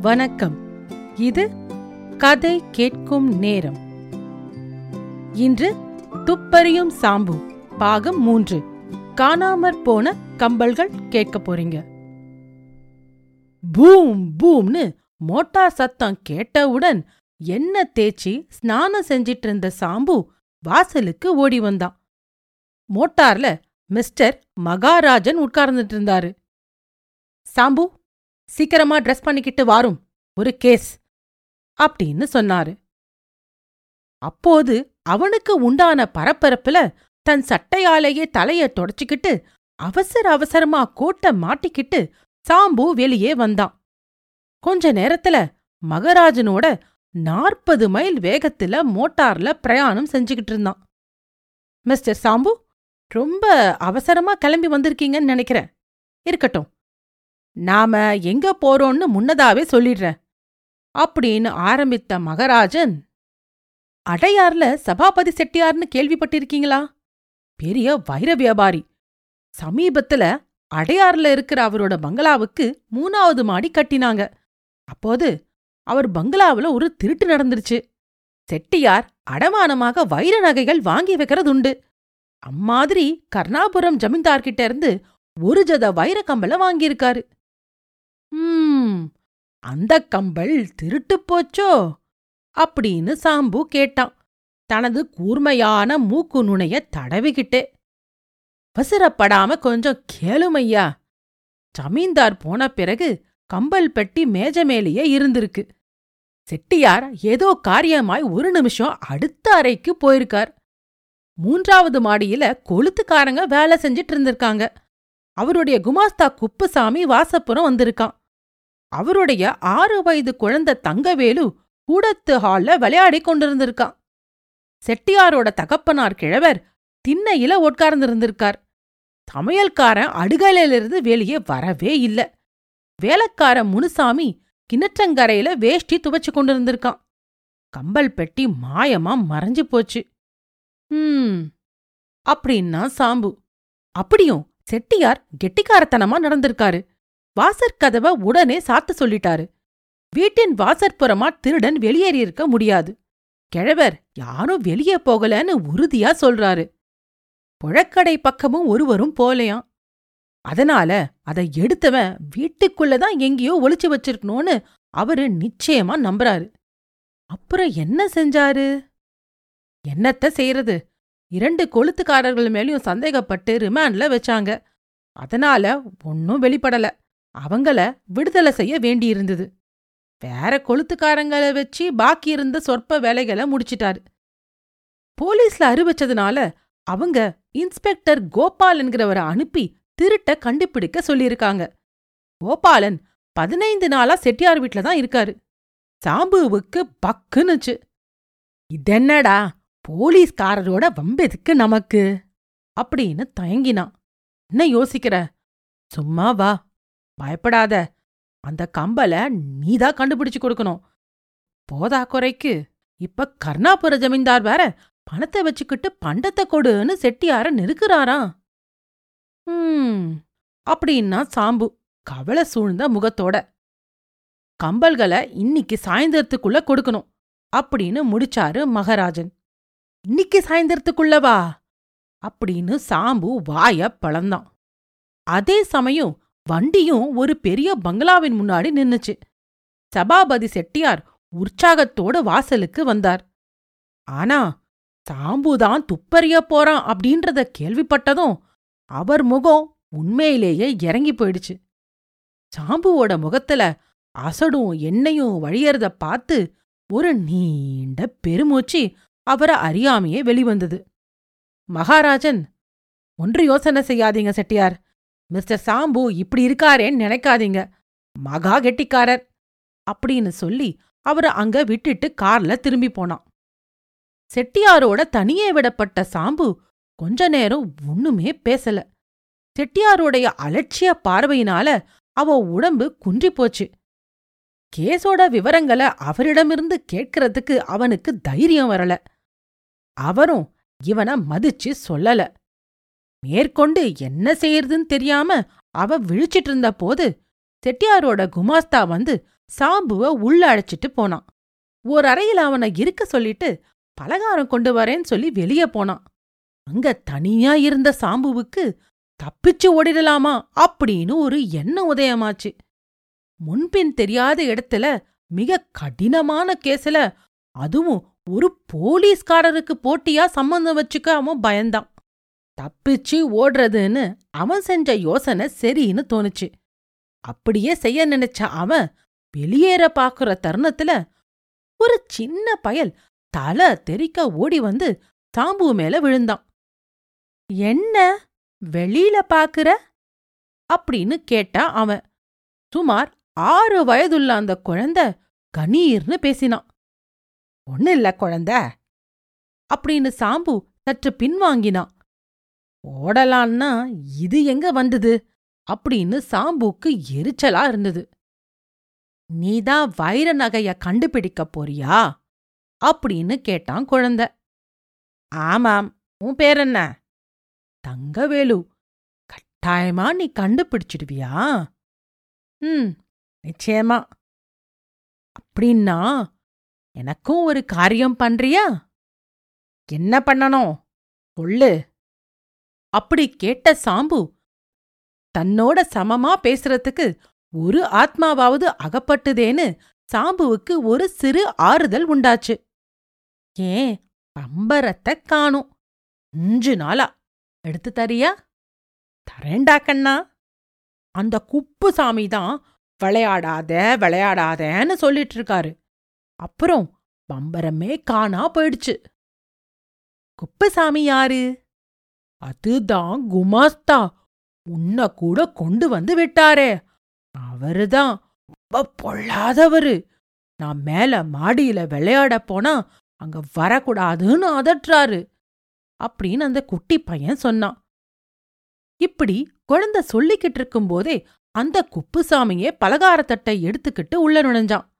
வணக்கம். இது கதை கேட்கும் நேரம். இன்று துப்பறியும் சாம்பு பாகம் மூன்று. காணாமற் போன கம்பல்கள் கேட்க போறீங்க. பூம் பூம்னு மோட்டார் சத்தம் கேட்டவுடன் என்ன தேய்ச்சி ஸ்நானம் செஞ்சிட்டு இருந்த சாம்பு வாசலுக்கு ஓடி வந்தான். மோட்டார்ல மிஸ்டர் மகாராஜன் உட்கார்ந்துட்டு இருந்தாரு. சாம்பு சீக்கிரமா ட்ரெஸ் பண்ணிக்கிட்டு வாரும். ஒரு கேஸ் அப்படின்னு சொன்னாரு. அப்போது அவனுக்கு உண்டான பரபரப்புல தன் சட்டையாலேயே தலைய தொடச்சிக்கிட்டு அவசர அவசரமா கோட்டை மாட்டிக்கிட்டு சாம்பு வெளியே வந்தான். கொஞ்ச நேரத்துல மகராஜனோட நாற்பது மைல் வேகத்துல மோட்டார்ல பிரயாணம் செஞ்சுக்கிட்டு இருந்தான். மிஸ்டர் சாம்பு ரொம்ப அவசரமா கிளம்பி வந்திருக்கீங்கன்னு நினைக்கிறேன். இருக்கட்டும். நாம எங்க போறோம்னு முன்னதாவே சொல்லிடுறேன் அப்படின்னு ஆரம்பித்த மகராஜன் அடையார்ல சபாபதி செட்டியார்னு கேள்விப்பட்டிருக்கீங்களா? பெரிய வைர வியாபாரி. சமீபத்துல அடையார்ல இருக்கிற அவரோட பங்களாவுக்கு மூணாவது மாடி கட்டினாங்க. அப்போது அவர் பங்களாவுல ஒரு திருட்டு நடந்துருச்சு. செட்டியார் அடமானமாக வைர நகைகள் வாங்கி வைக்கிறதுண்டு. அம்மாதிரி கர்ணாபுரம் ஜமீன்தார்கிட்ட இருந்து ஒரு ஜத வைர கம்பல வாங்கியிருக்காரு. ம் அந்த கம்பல் திருட்டு போச்சோ? அப்படின்னு சாம்பு கேட்டான். தனது கூர்மையான மூக்கு நுனைய தடவிக்கிட்டே. அவசரப்படாம கொஞ்சம் கேளுமையா ஜமீன்தார் போன பிறகு கம்பல் பெட்டி மேஜ மேலேயே இருந்திருக்கு. செட்டியார் ஏதோ காரியமாய் ஒரு நிமிஷம் அடுத்த அறைக்கு போயிருக்கார். மூன்றாவது மாடியில கொளுத்துக்காரங்க வேலை செஞ்சிட்டு இருந்திருக்காங்க. அவருடைய குமாஸ்தா குப்புசாமி வாசப்புறம் வந்திருக்கான். அவருடைய ஆறு வயது குழந்தை தங்கவேலு கூடத்து ஹால்ல விளையாடி கொண்டிருந்திருக்கான். செட்டியாரோட தகப்பனார் கிழவர் திண்ணையில உட்கார்ந்திருந்திருக்கார். சமையல்காரன் அடுகலையிலிருந்து வெளியே வரவே இல்ல. வேலைக்கார முனுசாமி கிணற்றங்கரையில வேஷ்டி துவச்சு கொண்டிருந்திருக்கான். கம்பல் பெட்டி மாயமா மறைஞ்சு போச்சு. ம் அப்படின்னா சாம்பு. அப்படியும் செட்டியார் கெட்டிக்காரத்தனமா நடந்திருக்காரு. வாசற்கதவ உடனே சாத்த சொல்லிட்டாரு. வீட்டின் வாசற்புறமா திருடன் வெளியேறியிருக்க முடியாது. கிழவர் யாரும் வெளியே போகலன்னு உறுதியா சொல்றாரு. புழக்கடை பக்கமும் ஒருவரும் போலையாம். அதனால அதை எடுத்தவன் வீட்டுக்குள்ளதான் எங்கேயோ ஒளிச்சு வச்சிருக்கணும்னு அவரு நிச்சயமா நம்புறாரு. அப்புறம் என்ன செஞ்சாரு? என்னத்த செய்யறது இரண்டு கொளுத்துக்காரர்கள் மேலயும் சந்தேகப்பட்டு ரிமாண்ட்ல வச்சாங்க. அதனால ஒன்னும் வெளிப்படல. அவங்கள விடுதலை செய்ய வேண்டியிருந்தது. வேற கொளுத்துக்காரங்களை வச்சு பாக்கி இருந்த சொற்ப வேலைகளை முடிச்சிட்டாரு. போலீஸ்ல அறிவிச்சதுனால அவங்க இன்ஸ்பெக்டர் கோபால் என்கிறவரை அனுப்பி திருட்ட கண்டுபிடிக்க சொல்லியிருக்காங்க. கோபாலன் பதினைந்து நாளா செட்டியார் வீட்ல தான் இருக்காரு. சாம்புவுக்கு பக்குன்னுச்சு. இதென்னடா? போலீஸ்காரரோட வம்பெதுக்கு நமக்கு? அப்படின்னு தயங்கினான் என்ன யோசிக்கிற? சும்மா வா. பயப்படாத. அந்த கம்பல நீதான் கண்டுபிடிச்சு கொடுக்கணும். போதா குறைக்கு. இப்ப கர்ணாபுர ஜமீன்தார் வேற பணத்தை வச்சுக்கிட்டு பண்டத்தை கொடுன்னு செட்டியார நெருக்குறாராம். ம் அப்படின்னா சாம்பு. கவலை சூழ்ந்த முகத்தோட. கம்பல்களை இன்னிக்கு சாயந்தரத்துக்குள்ள கொடுக்கணும். அப்படின்னு முடிச்சாரு மகராஜன். இன்னிக்கு சாயந்தரத்துக்குள்ளவா? அப்படின்னு சாம்பு வாய பழந்தான். அதே சமயம் வண்டியும் ஒரு பெரிய பங்களாவின் முன்னாடி நின்னுச்சு. சபாபதி செட்டியார் உற்சாகத்தோட வாசலுக்கு வந்தார். ஆனா சாம்புதான் துப்பறிய போறான் அப்படின்றத கேள்விப்பட்டதும் அவர் முகம் உண்மையிலேயே இறங்கி போயிடுச்சு. சாம்புவோட முகத்துல அசடும் எண்ணெயும் வழியறத பார்த்து ஒரு நீண்ட பெருமூச்சு அவர அறியாமையே வெளிவந்தது. மகாராஜன் ஒன்று யோசனை செய்யாதீங்க செட்டியார். மிஸ்டர் சாம்பு இப்படி இருக்காரேன்னு நினைக்காதீங்க. மகா கெட்டிக்காரர். அப்படின்னு சொல்லி அவரை அங்க விட்டுட்டு கார்ல திரும்பி போனான். செட்டியாரோட தனியே விடப்பட்ட சாம்பு கொஞ்ச நேரம் ஒண்ணுமே பேசல. செட்டியாருடைய அலட்சிய பார்வையினால அவ உடம்பு குன்றி போச்சு. கேஸோட விவரங்களை அவரிடமிருந்து கேட்கறதுக்கு அவனுக்கு தைரியம் வரல. அவரும் இவன மதிச்சு சொல்லல. மேற்கொண்டு என்ன செய்யறதுன்னு தெரியாம அவ விழிச்சிட்டு இருந்த போது செட்டியாரோட குமாஸ்தா வந்து சாம்புவ உள்ள அழைச்சிட்டு போனான். ஒரு அறையில் அவனை இருக்க சொல்லிட்டு பலகாரம் கொண்டு வரேன்னு சொல்லி வெளியே போனான். அங்க தனியா இருந்த சாம்புவுக்கு தப்பிச்சு ஓடிடலாமா அப்படின்னு ஒரு எண்ணம் உதயமாச்சு. முன்பின் தெரியாத இடத்துல மிக கடினமான கேஸ்ல அதுவும் ஒரு போலீஸ்காரருக்கு போட்டியா சம்பந்தம் வச்சுக்க அவன் பயந்தான். தப்பிச்சு ஓடுறதுன்னு அவன் செஞ்ச யோசனை சரின்னு தோணுச்சு. அப்படியே செய்ய நினைச்ச அவன் வெளியேற பாக்குற தருணத்துல ஒரு சின்ன பயல் தலை தெறிக்க ஓடி வந்து சாம்பு மேல விழுந்தான். என்ன? வெளியில பாக்குற? அப்படின்னு கேட்டான் அவன். சுமார் ஆறு வயதுள்ள அந்த குழந்தை கணீர்னு பேசினான். ஒண்ணு இல்ல குழந்த. அப்படின்னு சாம்பு சற்று பின்வாங்கினான் ஓடலான்னா இது எங்க வந்தது? அப்படின்னு சாம்புக்கு எரிச்சலா இருந்தது. நீதான் வைர நகைய கண்டுபிடிக்க போறியா? அப்படின்னு கேட்டான் குழந்தை. ஆமாம் உன் பேர் என்ன? தங்கவேலு. கட்டாயமா நீ கண்டுபிடிச்சிடுவியா? ம் நிச்சயமா. அப்படின்னா எனக்கும் ஒரு காரியம் பண்றியா? என்ன பண்ணணும்? சொல்லு. அப்படி கேட்ட சாம்பு தன்னோட சமமா பேசுறதுக்கு ஒரு ஆத்மாவாவது அகப்பட்டுதேன்னு சாம்புவுக்கு ஒரு சிறு ஆறுதல் உண்டாச்சு. ஏன்? பம்பரத்தை காணும். அஞ்சு நாளா. எடுத்து தரியா? தரேண்டா கண்ணா. அந்த குப்பு சாமி தான் விளையாடாத விளையாடாதேன்னு சொல்லிட்டு இருக்காரு. அப்புறம் பம்பரமே காணா போயிடுச்சு. குப்பசாமி யாரு? அதுதான் குமாஸ்தா. உன்னை கூட கொண்டு வந்து விட்டாரே. அவருதான் ரொம்ப பொல்லாதவரு. நான் மேல மாடியில விளையாட போனா அங்க வரக்கூடாதுன்னு அதட்டுறாரு. அப்படின்னு அந்த குட்டி பையன் சொன்னான். இப்படி குழந்தை சொல்லிக்கிட்டு இருக்கும்போதே அந்த குப்புசாமியே பலகாரத்தட்டை எடுத்துக்கிட்டு உள்ள நுழைஞ்சான்.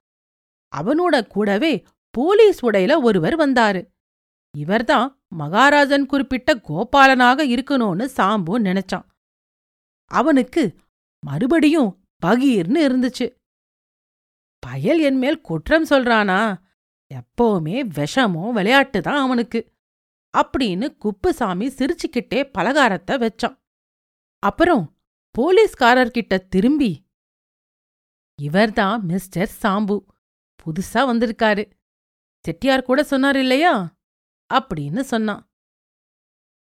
அவனோட கூடவே போலீஸ் உடையில ஒருவர் வந்தாரு. இவர்தான் மகாராஜன் குறிப்பிட்ட கோபாலனாக இருக்கணும்னு சாம்பு நினைச்சான். அவனுக்கு மறுபடியும் பகீர்னு இருந்துச்சு. பயல் என் மேல் குற்றம் சொல்றானா? எப்பவுமே விஷமோ விளையாட்டு தான் அவனுக்கு அப்படின்னு குப்புசாமி சிரிச்சுக்கிட்டே பலகாரத்தை வச்சான். அப்புறம் போலீஸ்காரர்கிட்ட திரும்பி இவர்தான் மிஸ்டர் சாம்பு. புதுசா வந்திருக்காரு. செட்டியார் கூட சொன்னார் இல்லையா? அப்படின்னு சொன்னான்.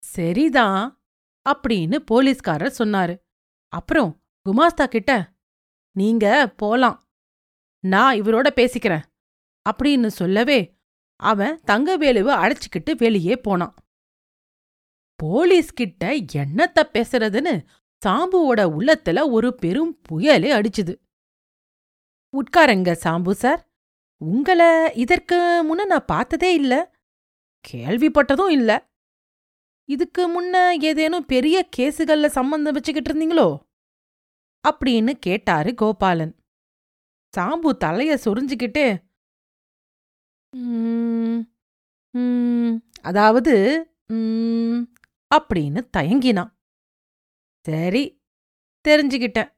சரிதான் அப்படின்னு போலீஸ்காரர் சொன்னாரு. அப்புறம் குமாஸ்தா கிட்ட நீங்க போலாம் நான் இவரோட பேசிக்கிறேன் அப்படின்னு சொல்லவே அவன் தங்கவேலுவை அழைச்சிக்கிட்டு வெளியே போனான். போலீஸ் கிட்ட என்னத்த பேசுறதுன்னு சாம்புவோட உள்ளத்துல ஒரு பெரும் புயலே அடிச்சுது. உட்காருங்க சாம்பு சார் உங்களை இதற்கு முன்ன நான் பார்த்ததே இல்ல. கேள்விப்பட்டதும் இல்ல. இதுக்கு முன்ன ஏதேனும் பெரிய கேஸுகள்ல சம்பந்தம் வச்சுக்கிட்டு இருந்தீங்களோ? அப்படின்னு கேட்டாரு கோபாலன். சாம்பு தலைய சொரிஞ்சுக்கிட்டு "ம், ம், அதாவது ம்," அப்படின்னு தயங்கினான். சரி தெரிஞ்சுக்கிட்டேன்.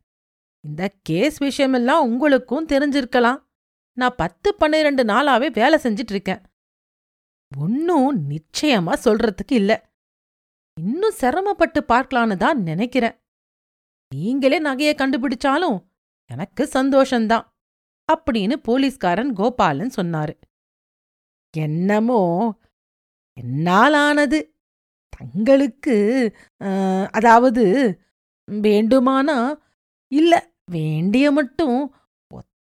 இந்த கேஸ் விஷயமெல்லாம் உங்களுக்கும் தெரிஞ்சிருக்கலாம். நான் பத்து பன்னிரண்டு நாளாவே வேலை செஞ்சிட்டு இருக்கேன் ஒன்னும் நிச்சயமா சொல்றதுக்கு இல்ல. இன்னும் சிரமப்பட்டு பார்க்கலான்னு தான் நினைக்கிறேன். நீங்களே நகைய கண்டுபிடிச்சாலும் எனக்கு சந்தோஷந்தான் அப்படின்னு போலீஸ்காரன் கோபாலன் சொன்னாரு. என்னமோ என்னால் ஆனது தங்களுக்கு அதாவது வேண்டுமானா இல்ல வேண்டிய மட்டும்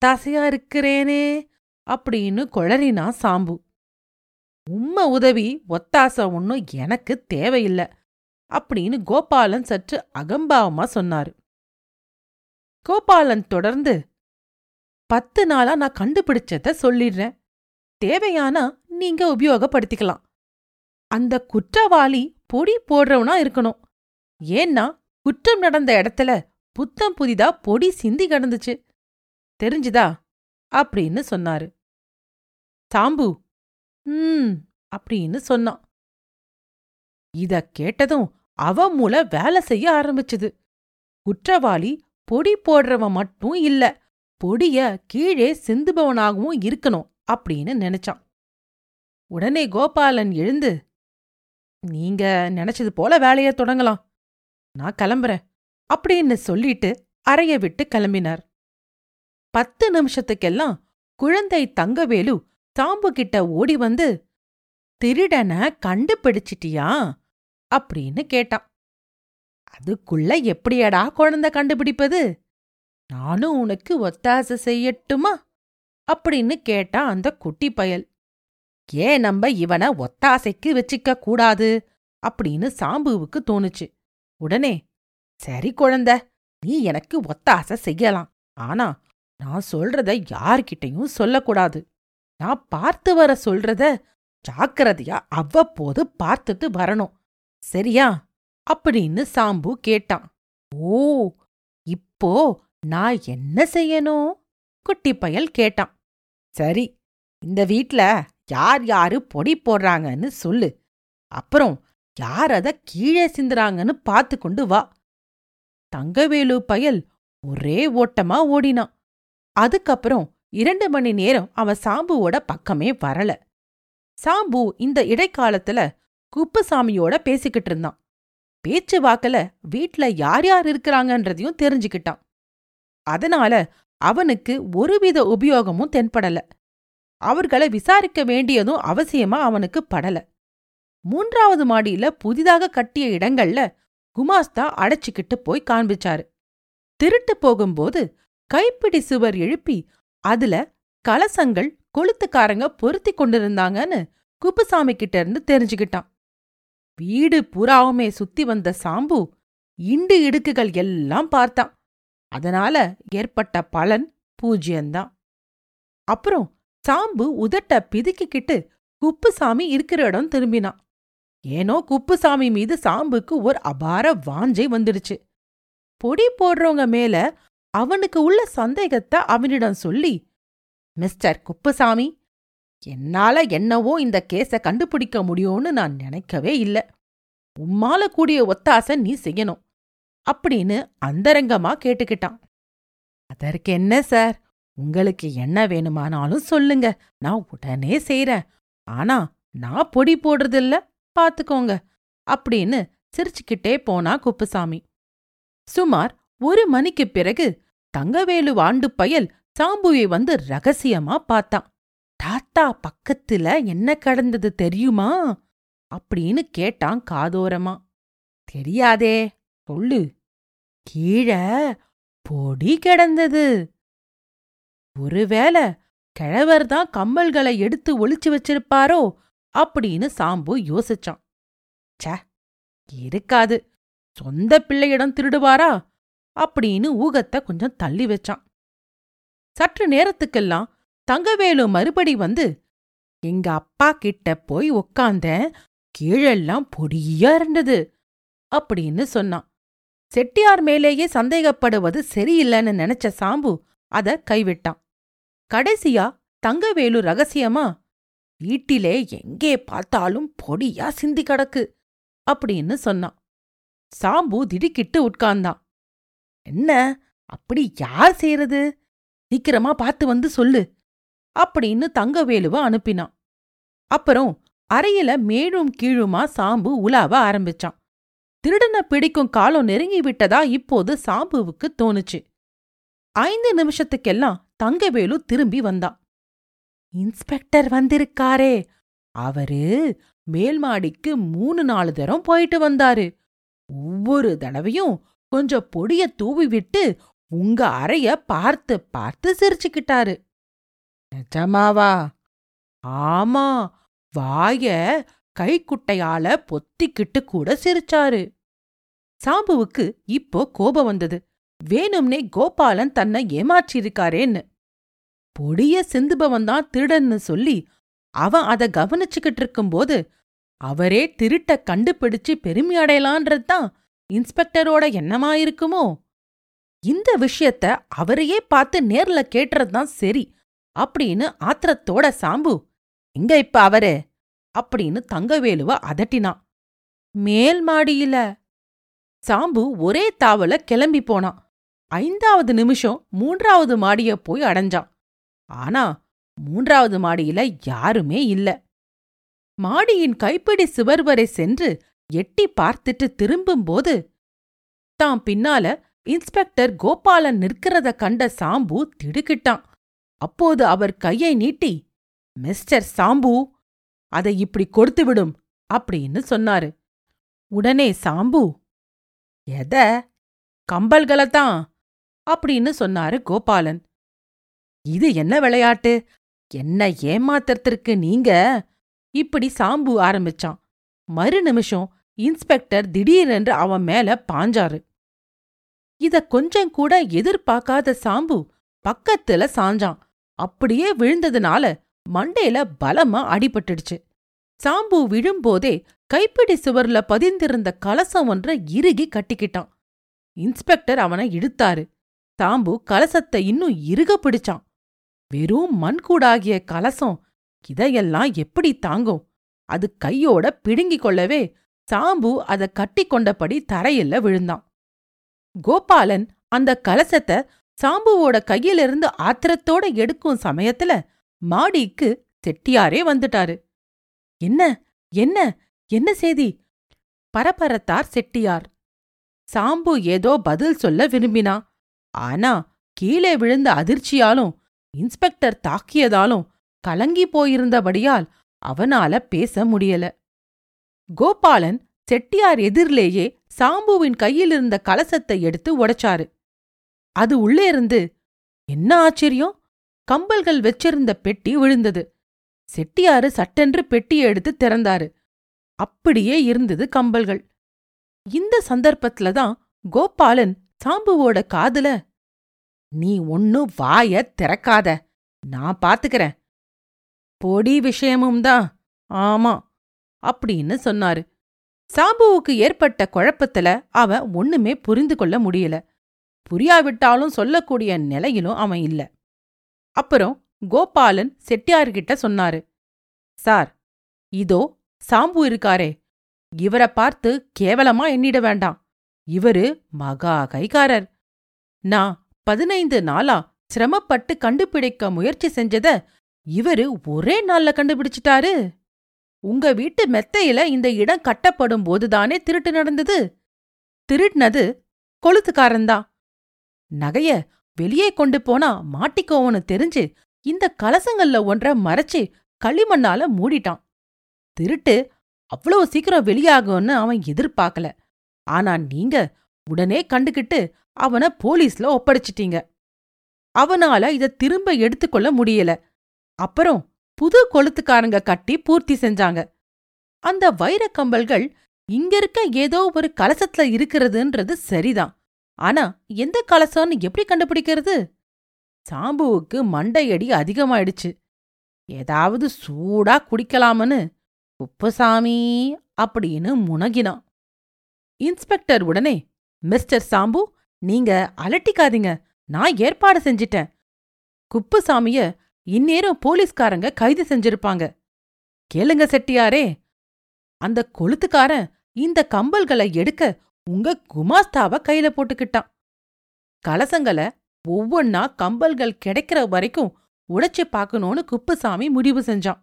ஒத்தாசையா இருக்கிறேனே அப்படின்னு குழறினா சாம்பு. உம்ம உதவி ஒத்தாசை ஒன்னும் எனக்கு தேவையில்ல அப்படின்னு கோபாலன் சற்று அகம்பாவமா சொன்னாரு. கோபாலன் தொடர்ந்து பத்து நாளா நான் கண்டுபிடிச்சத சொல்லிடுறேன். தேவையானா நீங்க உபயோகப்படுத்திக்கலாம். அந்த குற்றவாளி பொடி போடுறவனா இருக்கணும். ஏன்னா குற்றம் நடந்த இடத்துல புத்தம் புதிதா பொடி சிந்தி கிடந்துச்சு. தெரிஞ்சுதா? அப்படின்னு சொன்னாரு. சாம்பு ம் அப்படின்னு சொன்னான். இத கேட்டதும் அவ மூளை வேலை செய்ய ஆரம்பிச்சுது. குற்றவாளி பொடி போடுறவன் மட்டும் இல்ல பொடிய கீழே சிந்துபவனாகவும் இருக்கணும் அப்படின்னு நினைச்சான். உடனே கோபாலன் எழுந்து நீங்க நினைச்சது போல வேலைய தொடங்கலாம். நான் கிளம்புறேன் அப்படின்னு சொல்லிட்டு அறைய விட்டு கிளம்பினார். பத்து நிமிஷத்துக்கெல்லாம் குழந்தை தங்கவேலு சாம்பு கிட்ட ஓடி வந்து திருடன கண்டுபிடிச்சிட்டியா? அப்படின்னு கேட்டான். அதுக்குள்ள எப்படியடா குழந்தை கண்டுபிடிப்பது? நானும் உனக்கு ஒத்தாசை செய்யட்டுமா? அப்படின்னு கேட்டா அந்த குட்டி பயல். ஏன் நம்ம இவனை ஒத்தாசைக்கு வச்சிக்க கூடாது? அப்படின்னு சாம்புவுக்கு தோணுச்சு. உடனே சரி குழந்த நீ எனக்கு ஒத்தாசை செய்யலாம். ஆனா நான் சொல்றத யார்கிட்டயும் சொல்லக்கூடாது. நான் பார்த்து வர சொல்றத ஜாக்கிரதையா அவ்வப்போது பார்த்துட்டு வரணும். சரியா? அப்படின்னு சாம்பு கேட்டான். ஓ இப்போ நான் என்ன செய்யணும்? குட்டி பயல் கேட்டான். சரி இந்த வீட்ல யார் யாரு பொடி போடுறாங்கன்னு சொல்லு. அப்புறம் யார் அத கீழே சிந்துறாங்கன்னு பார்த்து கொண்டு வா. தங்கவேலு பயல் ஒரே ஓட்டமா ஓடினான். அதுக்கப்புறம் இரண்டு மணி நேரம் அவன் சாம்புவோட பக்கமே வரல. சாம்பு இந்த இடைக்காலத்துல குப்புசாமியோட பேசிக்கிட்டு இருந்தான். பேச்சு வாக்கல வீட்ல யார் யார் இருக்கிறாங்கன்றதையும் தெரிஞ்சுக்கிட்டான். அதனால அவனுக்கு ஒருவித உபயோகமும் தென்படல. அவர்களை விசாரிக்க வேண்டியதும் அவசியமா அவனுக்கு படல. மூன்றாவது மாடியில புதிதாக கட்டிய இடங்கள்ல குமாஸ்தா அடைச்சிக்கிட்டு போய் காண்பிச்சாரு. திருட்டு போகும்போது கைப்பிடி சுவர் எழுப்பி அதுல கலசங்கள் கொளுத்துக்காரங்க பொருத்தி கொண்டிருந்தாங்கன்னு குப்புசாமி கிட்ட இருந்து தெரிஞ்சுக்கிட்டான். வீடு புறாவுமே சுத்தி வந்த சாம்பு இண்டு இடுக்குகள் எல்லாம் பார்த்தான். அதனால ஏற்பட்ட பலன் பூஜ்யந்தான் அப்புறம் சாம்பு உதட்ட பிதுக்கிக்கிட்டு குப்புசாமி இருக்கிற இடம் திரும்பினான். ஏனோ குப்புசாமி மீது சாம்புக்கு ஒரு அபார வாஞ்சை வந்துடுச்சு. பொடி போடுறவங்க மேல அவனுக்கு உள்ள சந்தேகத்தை அவனிடம் சொல்லி மிஸ்டர் குப்புசாமி என்னால என்னவோ இந்த கேஸ கண்டுபிடிக்க முடியும்னு நான் நினைக்கவே இல்ல. உம்மால கூடிய ஒத்தாசை நீ செய்யணும் அப்படின்னு அந்தரங்கமா கேட்டுக்கிட்டான். அதற்கு என்ன சார்? உங்களுக்கு என்ன வேணுமானாலும் சொல்லுங்க. நான் உடனே செய்றேன். ஆனா நான் பொடி போடுறதில்ல. பாத்துக்கோங்க அப்படின்னு சிரிச்சுக்கிட்டே போனா குப்புசாமி. சுமார் ஒரு மணிக்குப் பிறகு தங்கவேலு வாண்டு பயல் சாம்புவை வந்து ரகசியமா பார்த்தான் தாத்தா பக்கத்துல என்ன கடந்தது தெரியுமா? அப்படின்னு கேட்டான் காதோரமா. தெரியாதே சொல்லு. கீழே பொடி கிடந்தது. ஒருவேளை கிழவர் தான் கம்மல்களை எடுத்து ஒளிச்சு வச்சிருப்பாரோ? அப்படின்னு சாம்பு யோசிச்சான். ச இருக்காது. சொந்த பிள்ளையிடம் திருடுவாரா? அப்படின்னு ஊகத்தை கொஞ்சம் தள்ளி வச்சான். சற்று நேரத்துக்கெல்லாம் தங்கவேலு மறுபடி வந்து எங்க அப்பா கிட்ட போய் உக்காந்தேன் கீழெல்லாம் பொடியா இருந்தது அப்படின்னு சொன்னான். செட்டியார் மேலேயே சந்தேகப்படுவது சரியில்லைன்னு நினைச்ச சாம்பு அத கைவிட்டான். கடைசியா தங்கவேலு ரகசியமா வீட்டிலே எங்கே பார்த்தாலும் பொடியா சிந்தி கிடக்கு அப்படின்னு சொன்னான். சாம்பு திடுக்கிட்டு உட்கார்ந்தான். என்ன? அப்படி யார் செய்யறது சீக்கிரமா பார்த்து வந்து சொல்லு அப்படின்னு தங்கவேலுவ அனுப்பினான். அப்புறம் அறையில மேலும் கீழுமா சாம்பு உலாவ ஆரம்பிச்சான். திருடனை பிடிக்கும் காலம் நெருங்கி விட்டதா இப்போது சாம்புவுக்கு தோணுச்சு. ஐந்து நிமிஷத்துக்கெல்லாம் தங்கவேலு திரும்பி வந்தான். இன்ஸ்பெக்டர் வந்திருக்காரே. அவரு மேல்மாடிக்கு மூணு நாலு தரம் போயிட்டு வந்தாரு. ஒவ்வொரு தடவையும் கொஞ்சம் பொடிய தூவி விட்டு உங்க அறைய பார்த்து பார்த்து சிரிச்சுக்கிட்டாரு. நிஜமாவா? ஆமா. வாய கைக்குட்டையால பொத்திக்கிட்டு கூட சிரிச்சாரு. சாம்புவுக்கு இப்போ கோபம் வந்தது. வேணும்னே கோபாலன் தன்னை ஏமாற்றியிருக்காரேன்னு. பொடிய சிந்துபவன் தான் திருடன்னு சொல்லி அவன் அத கவனிச்சுக்கிட்டு இருக்கும்போது அவரே திருட்ட கண்டுபிடிச்சு பெருமை தான் இன்ஸ்பெக்டரோட என்னமா இருக்குமோ? இந்த விஷயத்த அவரையே பார்த்து நேர்ல கேட்டுறதுதான் சரி அப்படின்னு ஆத்திரத்தோட சாம்பு. எங்க இப்ப அவரு? அப்படின்னு தங்கவேலுவ அதட்டினான் மேல் மாடியில. சாம்பு ஒரே தாவல கிளம்பி போனான் ஐந்தாவது நிமிஷம் மூன்றாவது மாடிய போய் அடைஞ்சான் ஆனா மூன்றாவது மாடியில யாருமே இல்ல. மாடியின் கைப்பிடி சுவர் வரை சென்று எட்டி பார்த்துட்டு திரும்பும்போது தாம் பின்னால இன்ஸ்பெக்டர் கோபாலன் நிற்கிறத கண்ட சாம்பு திடுக்கிட்டான். அப்போது அவர் கையை நீட்டி மிஸ்டர் சாம்பு அதை இப்படி கொடுத்து விடும் அப்படின்னு சொன்னாரு. உடனே சாம்பு எத? கம்பல்களைத்தான் அப்படின்னு சொன்னாரு கோபாலன். இது என்ன விளையாட்டு? என்ன ஏமாத்துறதுக்கு நீங்க? இப்படி சாம்பு ஆரம்பிச்சான். மறு நிமிஷம் இன்ஸ்பெக்டர் திடீரென்று அவன் மேல பாஞ்சாரு. இத கொஞ்சம் கூட எதிர்பார்க்காத சாம்பு பக்கத்துல சாஞ்சான். அப்படியே விழுந்ததுனால மண்டையில பலமா அடிபட்டுடுச்சு. சாம்பு விழும்போதே கைப்பிடி சுவர்ல பதிந்திருந்த கலசம் ஒன்றை இறுகி கட்டிக்கிட்டான். இன்ஸ்பெக்டர் அவனை இழுத்தாரு. சாம்பு கலசத்தை இன்னும் இறுக பிடிச்சான். வெறும் மண்கூடாகிய கலசம் இதையெல்லாம் எப்படி தாங்கும்? அது கையோட பிடுங்கிக் கொள்ளவே சாம்பு அதை கட்டி கொண்டபடி தரையில விழுந்தான். கோபாலன் அந்த கலசத்தை சாம்புவோட கையிலிருந்து ஆத்திரத்தோட எடுக்கும் சமயத்துல மாடிக்கு செட்டியாரே வந்துட்டாரு. என்ன என்ன என்ன செய்தி பரபரத்தார் செட்டியார். சாம்பு ஏதோ பதில் சொல்ல விரும்பினா ஆனா கீழே விழுந்த அதிர்ச்சியாலும் இன்ஸ்பெக்டர் தாக்கியதாலும் கலங்கி போயிருந்தபடியால் அவனால பேச முடியல. கோபாலன் செட்டியார் எதிரிலேயே சாம்புவின் கையிலிருந்த கலசத்தை எடுத்து உடைச்சாரு. அது உள்ளே இருந்து என்ன ஆச்சரியம்? கம்பல்கள் வச்சிருந்த பெட்டி விழுந்தது. செட்டியாரு சட்டென்று பெட்டியை எடுத்து திறந்தாரு. அப்படியே இருந்தது கம்பல்கள். இந்த சந்தர்ப்பத்துல தான் கோபாலன் சாம்புவோட காதுல நீ ஒன்னும் வாய திறக்காத. நான் பாத்துக்கறேன். பொடி விஷயமும் தான். ஆமா அப்படின்னு சொன்னாரு. சாம்புவுக்கு ஏற்பட்ட குழப்பத்துல அவன் ஒண்ணுமே புரிந்து கொள்ள முடியல. புரியாவிட்டாலும் சொல்லக்கூடிய நிலையிலும் அவன் இல்ல. அப்புறம் கோபாலன் செட்டியார்கிட்ட சொன்னாரு. சார் இதோ சாம்பு இருக்காரே. இவரை பார்த்து கேவலமா எண்ணிட வேண்டாம். இவரு மகா கைகாரர். நான் பதினைந்து நாளா சிரமப்பட்டு கண்டுபிடிக்க முயற்சி செஞ்சத இவரு ஒரே நாள்ல கண்டுபிடிச்சிட்டாரு. உங்க வீட்டு மெத்தையில இந்த இடம் கட்டப்படும் போதுதானே திருட்டு நடந்தது? திருட்னது கொளுத்துக்காரன்தான் நகைய வெளியே கொண்டு போனா மாட்டிக்கோவனு தெரிஞ்சு இந்த கலசங்கள்ல ஒன்ற மறைச்சு களிமண்ணால மூடிட்டான். திருட்டு அவ்வளவு சீக்கிரம் வெளியாகும்னு அவன் எதிர்பார்க்கல. ஆனா நீங்க உடனே கண்டுகிட்டு அவன போலீஸ்ல ஒப்படைச்சிட்டீங்க. அவனால இத திரும்ப எடுத்துக்கொள்ள முடியல. அப்புறம் புது கொளுத்துக்காரங்க கட்டி பூர்த்தி செஞ்சாங்க. அந்த வைரக் கம்பல்கள் இங்க இருக்க ஏதோ ஒரு கலசத்துல இருக்கிறதுன்றது சரிதான். ஆனா எந்த கலசம்னு எப்படி கண்டுபிடிக்கிறது? சாம்புவுக்கு மண்டையடி அதிகமாயிடுச்சு. ஏதாவது சூடா குடிக்கலாமனு குப்புசாமி அப்படின்னு முனகினான். இன்ஸ்பெக்டர் உடனே மிஸ்டர் சாம்பு நீங்க அலட்டிக்காதீங்க. நான் ஏற்பாடு செஞ்சிட்டேன். குப்புசாமிய இந்நேரம் போலீஸ்காரங்க கைது செஞ்சிருப்பாங்க. கேளுங்க செட்டியாரே. அந்த கொளுத்துக்காரன் இந்த கம்பல்களை எடுக்க உங்க குமாஸ்தாவ கையில போட்டுக்கிட்டான். கலசங்களை ஒவ்வொன்னா கம்பல்கள் கிடைக்கிற வரைக்கும் உடைச்சு பார்க்கணும்னு குப்புசாமி முடிவு செஞ்சான்.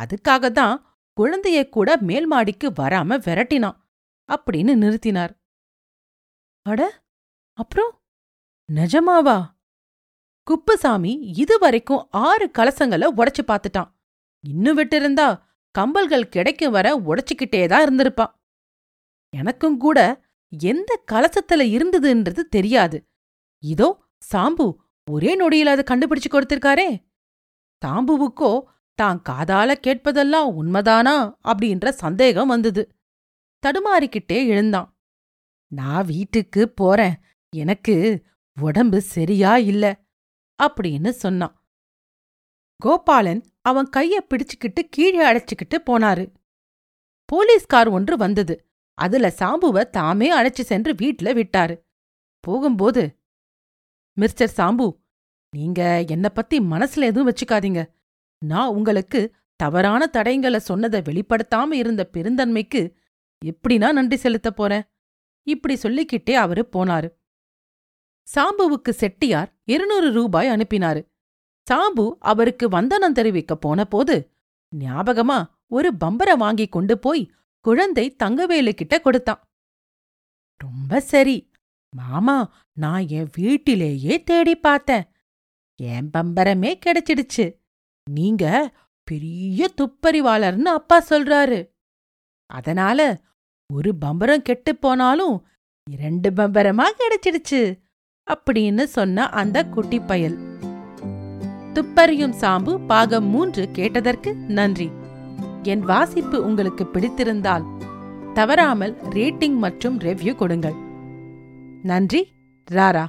அதுக்காக தான் குழந்தைய கூட மேல் மாடிக்கு வராம விரட்டினான் அப்படின்னு நிறுத்தினார். அட அப்புறம்? நிஜமாவா? குப்புசாமி இதுவரைக்கும் ஆறு கலசங்களை உடைச்சு பார்த்துட்டான். இன்னும் விட்டிருந்தா கம்பல்கள் கிடைக்கும் வர உடைச்சுக்கிட்டே தான் இருந்திருப்பான். எனக்கும் கூட எந்த கலசத்துல இருந்ததுன்றது தெரியாது. இதோ சாம்பு ஒரே நொடியில் அதை கண்டுபிடிச்சு கொடுத்திருக்காரே. சாம்புவுக்கோ தான் காதால கேட்பதெல்லாம் உண்மைதானா அப்படின்ற சந்தேகம் வந்தது. தடுமாறிக்கிட்டே எழுந்தான். நான் வீட்டுக்கு போறேன். எனக்கு உடம்பு சரியா இல்ல. அப்படின்னு சொன்னான். கோபாலன் அவன் கைய பிடிச்சுக்கிட்டு கீழே அழைச்சுக்கிட்டு போனாரு. போலீஸ்கார் ஒன்று வந்தது. அதுல சாம்புவ தாமே அழைச்சு சென்று வீட்ல விட்டாரு. போகும்போது மிஸ்டர் சாம்பு நீங்க என்ன பத்தி மனசுல எதுவும் வச்சுக்காதீங்க. நான் உங்களுக்கு தவறான தடயங்களை சொன்னதை வெளிப்படுத்தாம இருந்த பெருந்தன்மைக்கு எப்படினா நன்றி செலுத்தப் போறேன்? இப்படி சொல்லிக்கிட்டே அவரு போனாரு. சாம்புவுக்கு செட்டியார் இருநூறு ரூபாய் அனுப்பினாரு. சாம்பு அவருக்கு வந்தனம் தெரிவிக்க போன போது ஞாபகமா ஒரு பம்பரை வாங்கி கொண்டு போய் குழந்தை தங்கவேலு கிட்ட கொடுத்தான். ரொம்ப சரி. மாமா நான் என் வீட்டிலேயே தேடி பார்த்தேன். என் பம்பரமே கிடைச்சிடுச்சு. நீங்க பெரிய துப்பறிவாளர்னு அப்பா சொல்றாரு. அதனால ஒரு பம்பரம் கெட்டுப் போனாலும் இரண்டு பம்பரமா கிடைச்சிடுச்சு. அப்படின்னு சொன்ன அந்த குட்டி பயல். துப்பறியும் சாம்பு பாகம் மூன்று கேட்டதற்கு நன்றி. என் வாசிப்பு உங்களுக்கு பிடித்திருந்தால் தவறாமல் ரேட்டிங் மற்றும் ரெவ்யூ கொடுங்கள். நன்றி ராரா.